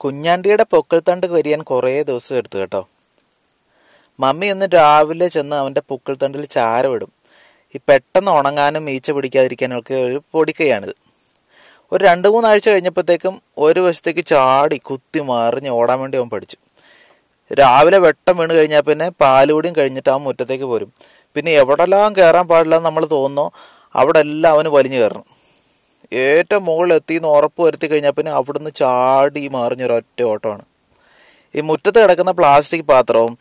കുഞ്ഞാണ്ടിയുടെ പൊക്കിൾത്തണ്ട് കരിയാൻ കുറേ ദിവസം എടുത്തു കേട്ടോ. മമ്മി ഇന്ന് രാവിലെ ചെന്ന് അവന്റെ പൊക്കിൾത്തണ്ടിൽ ചാരമിടും ഈ പെട്ടെന്ന് ഉണങ്ങാനും ഈച്ച പിടിക്കാതിരിക്കാനും ഒക്കെ ഒരു പൊടിക്കൈയാണിത്. ഒരു രണ്ട് മൂന്നാഴ്ച കഴിഞ്ഞപ്പോഴത്തേക്കും ഒരു വശത്തേക്ക് ചാടി കുത്തി മറിഞ്ഞ് ഓടാൻ വേണ്ടി അവൻ പഠിച്ചു. രാവിലെ വെട്ടം വീണ് കഴിഞ്ഞാൽ പിന്നെ പാലുകൂടിയും കഴിഞ്ഞിട്ട് ആ മുറ്റത്തേക്ക് പോരും. പിന്നെ എവിടെല്ലാം കയറാൻ പാടില്ലെന്ന് നമ്മൾ തോന്നുന്നോ അവിടെ എല്ലാം അവന് വലിഞ്ഞു കയറണം. ഏറ്റവും മുകളിൽ എത്തിയെന്ന് ഉറപ്പ് വരുത്തി കഴിഞ്ഞാൽ പിന്നെ അവിടുന്ന് ചാടി മറിഞ്ഞൊരൊറ്റ ഓട്ടമാണ്. ഈ മുറ്റത്ത് കിടക്കുന്ന പ്ലാസ്റ്റിക് പാത്രവും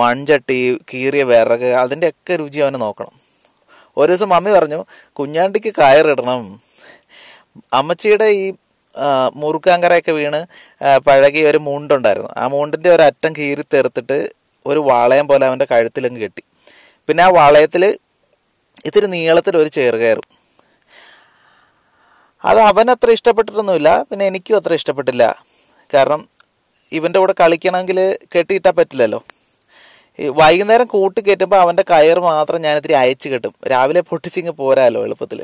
മൺചട്ടി കീറിയ വിറക് അതിന്റെയൊക്കെ രുചി അവന് നോക്കണം. ഒരു ദിവസം മമ്മി പറഞ്ഞു കുഞ്ഞാണ്ടിക്ക് കയറിടണം. അമ്മച്ചിയുടെ ഈ മുറുക്കാങ്കരയൊക്കെ വീണ് പഴകിയ ഒരു മൂണ്ടുണ്ടായിരുന്നു. ആ മൂണ്ടിന്റെ ഒരു അറ്റം കീറി തെറുത്തിട്ട് ഒരു വളയം പോലെ അവന്റെ കഴുത്തിലങ്ങ് കെട്ടി. പിന്നെ ആ വളയത്തിൽ ഇത്തിരി നീളത്തിൽ ഒരു ചേറ് കയറും. അത് അവൻ അത്ര ഇഷ്ടപ്പെട്ടിട്ടൊന്നുമില്ല പിന്നെ എനിക്കും അത്ര ഇഷ്ടപ്പെട്ടില്ല. കാരണം ഇവന്റെ കൂടെ കളിക്കണമെങ്കിൽ കെട്ടിയിട്ടാൽ പറ്റില്ലല്ലോ. വൈകുന്നേരം കൂട്ടി കയറ്റുമ്പോൾ അവന്റെ കയർ മാത്രം ഞാനിത്തിരി അയച്ചു കെട്ടും. രാവിലെ പൊട്ടിച്ചിങ്ങ് പോരാലോ എളുപ്പത്തിൽ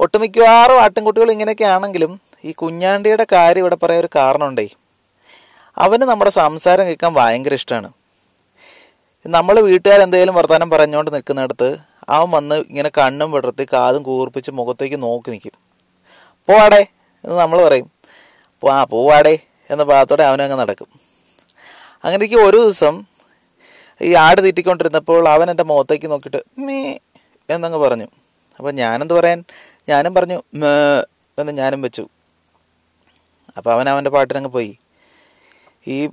ഒട്ടുമിക്കവാറും ആട്ടിൻകുട്ടികൾ ഇങ്ങനെയൊക്കെ ആണെങ്കിലും ഈ കുഞ്ഞാണ്ടിയുടെ കാര്യം ഇവിടെ പറയാൻ ഒരു കാരണമുണ്ടേ. അവന് നമ്മുടെ സംസാരം കേൾക്കാൻ ഭയങ്കര ഇഷ്ടമാണ്. നമ്മൾ വീട്ടുകാർ എന്തെങ്കിലും വർത്തമാനം പറഞ്ഞുകൊണ്ട് നിൽക്കുന്നിടത്ത് അവൻ വന്ന് ഇങ്ങനെ കണ്ണും വിടർത്തി കാതും കൂർപ്പിച്ച് മുഖത്തേക്ക് നോക്കി നിൽക്കും പോവാടേ എന്ന് നമ്മൾ പറയും. "പോ- ആ പോവാടേ എന്ന ഭാഗത്തോടെ അവനങ്ങ് നടക്കും. അങ്ങനെയൊക്കെ ഒരു ദിവസം ഈ ആട് തീറ്റിക്കൊണ്ടിരുന്നപ്പോൾ അവൻ എന്റെ മുഖത്തേക്ക് നോക്കിയിട്ട് മീ എന്നങ്ങ് പറഞ്ഞു. അപ്പോൾ ഞാനെന്ത് പറയാൻ? ഞാനും പറഞ്ഞു മേ എന്ന് ഞാനും വെച്ചു. അപ്പോൾ അവൻ അവന്റെ പാട്ടിനങ്ങ് പോയി. ഈ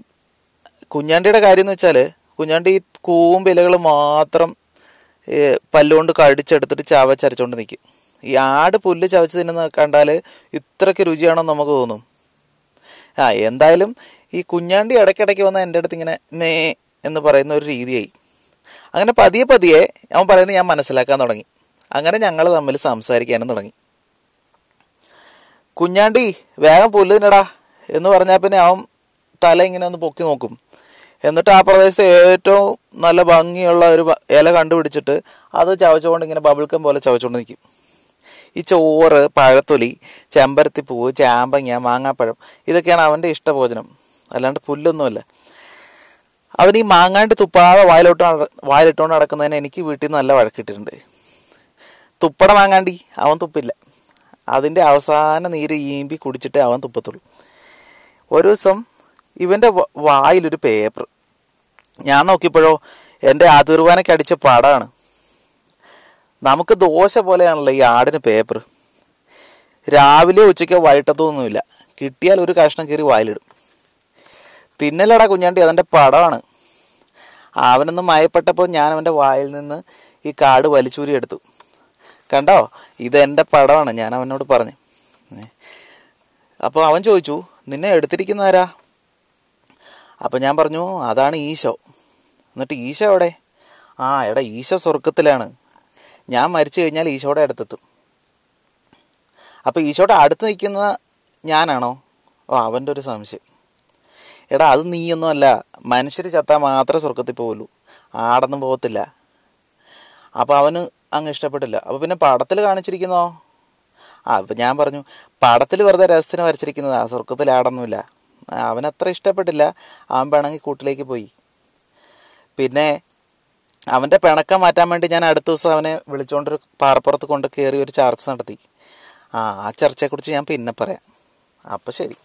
കുഞ്ഞാണ്ടിയുടെ കാര്യം എന്ന് വെച്ചാൽ കുഞ്ഞാണ്ടി ഈ കൂമ്പ് ഇലകൾ മാത്രം പല്ലുകൊണ്ട് കടിച്ചെടുത്തിട്ട് ചാവ ചരച്ചുകൊണ്ട് നിൽക്കും ഈ ആട് പുല്ല് ചവച്ച് തിന്നുന്ന കണ്ടാൽ ഇത്രയ്ക്ക് രുചിയാണെന്ന് നമുക്ക് തോന്നും. ആ എന്തായാലും ഈ കുഞ്ഞാണ്ടി ഇടയ്ക്കിടയ്ക്ക് വന്ന എന്റെ അടുത്ത് ഇങ്ങനെ മേ എന്ന് പറയുന്ന ഒരു രീതിയായി. അങ്ങനെ പതിയെ പതിയെ അവൻ പറയുന്നത് ഞാൻ മനസ്സിലാക്കാൻ തുടങ്ങി. അങ്ങനെ ഞങ്ങൾ തമ്മിൽ സംസാരിക്കാനും തുടങ്ങി. കുഞ്ഞാണ്ടി വേഗം പുല്ല് തിന്നടാ എന്ന് പറഞ്ഞാൽ പിന്നെ അവൻ തല ഇങ്ങനെ ഒന്ന് പൊക്കി നോക്കും. എന്നിട്ട് ആ പ്രദേശത്ത് ഏറ്റവും നല്ല ഭംഗിയുള്ള ഒരു ഇല കണ്ടുപിടിച്ചിട്ട് അത് ചവച്ചുകൊണ്ട് ഇങ്ങനെ ബബിൾക്കം പോലെ ചവച്ചുകൊണ്ട് നിൽക്കും ഈ ചോറ് പഴത്തൊലി ചെമ്പരത്തിപ്പൂവ് ചാമ്പങ്ങ മാങ്ങാപ്പഴം ഇതൊക്കെയാണ് അവന്റെ ഇഷ്ടഭോജനം. അല്ലാണ്ട് പുല്ലൊന്നുമല്ല. അവൻ ഈ മാങ്ങാണ്ട് തുപ്പാതെ വായിലോട്ട് വായിലിട്ടുകൊണ്ട് നടക്കുന്നതിന് എനിക്ക് വീട്ടിൽ നിന്ന് നല്ല വഴക്കിട്ടിട്ടുണ്ട് തുപ്പട മാങ്ങാണ്ടി അവൻ തുപ്പില്ല. അതിന്റെ അവസാന നീര് ഈമ്പി കുടിച്ചിട്ടേ അവൻ തുപ്പത്തുള്ളൂ. ഒരു ദിവസം ഇവന്റെ വായിലൊരു പേപ്പർ. ഞാൻ നോക്കിയപ്പോഴോ എന്റെ അതിർവാനയ്ക്ക് അടിച്ച പടമാണ് നമുക്ക് ദോശ പോലെയാണല്ലോ ഈ ആടിന് പേപ്പർ. രാവിലെ ഉച്ചയ്ക്ക് വൈകിട്ടത്തൊന്നുമില്ല. കിട്ടിയാൽ ഒരു കഷ്ണം കയറി വായിലിടും. തിന്നലടാ കുഞ്ഞാണ്ടി അതെന്റെ പടമാണ് അവനൊന്ന് മയപ്പെട്ടപ്പോൾ ഞാൻ അവന്റെ വായിൽ നിന്ന് ഈ കാട് വലിച്ചൂരി എടുത്തു. കണ്ടോ? ഇതെന്റെ പടമാണ് ഞാൻ അവനോട് പറഞ്ഞു. അപ്പോൾ അവൻ ചോദിച്ചു നിന്നെ എടുത്തിരിക്കുന്ന ആരാ അപ്പം ഞാൻ പറഞ്ഞു അതാണ് ഈശോ. എന്നിട്ട് ഈശോ എവിടെ? ആ എടാ ഈശോ സ്വർഗത്തിലാണ് ഞാൻ മരിച്ചു കഴിഞ്ഞാൽ ഈശോയുടെ അടുത്തെത്തും. അപ്പം ഈശോയുടെ അടുത്ത് നിൽക്കുന്ന ഞാനാണോ? ഓ അവന്റെ ഒരു സംശയം. എടാ അത് നീയൊന്നും അല്ല. മനുഷ്യർ ചത്താൽ മാത്രമേ സ്വർഗത്തിൽ പോകുള്ളൂ ആടൊന്നും പോകത്തില്ല. അപ്പോൾ അവന് അങ്ങ് ഇഷ്ടപ്പെട്ടില്ല. അപ്പോൾ പിന്നെ പടത്തിൽ കാണിച്ചിരിക്കുന്നോ? ആ അപ്പം ഞാൻ പറഞ്ഞു പടത്തിൽ വെറുതെ രഹസ്യത്തിന് വരച്ചിരിക്കുന്നതാ. സ്വർഗത്തിൽ ആടൊന്നുമില്ല അവനത്ര ഇഷ്ടപ്പെട്ടില്ല. അവൻ പിണങ്ങി കൂട്ടിലേക്ക് പോയി. പിന്നെ അവന്റെ പിണക്കം മാറ്റാൻ വേണ്ടി ഞാൻ അടുത്ത ദിവസം അവനെ വിളിച്ചുകൊണ്ടൊരു പാറപ്പുറത്ത് കൊണ്ട് കയറി ഒരു ചർച്ച നടത്തി. ആ ആ ചർച്ചയെക്കുറിച്ച് ഞാൻ പിന്നെ പറയാം. അപ്പോൾ ശരി.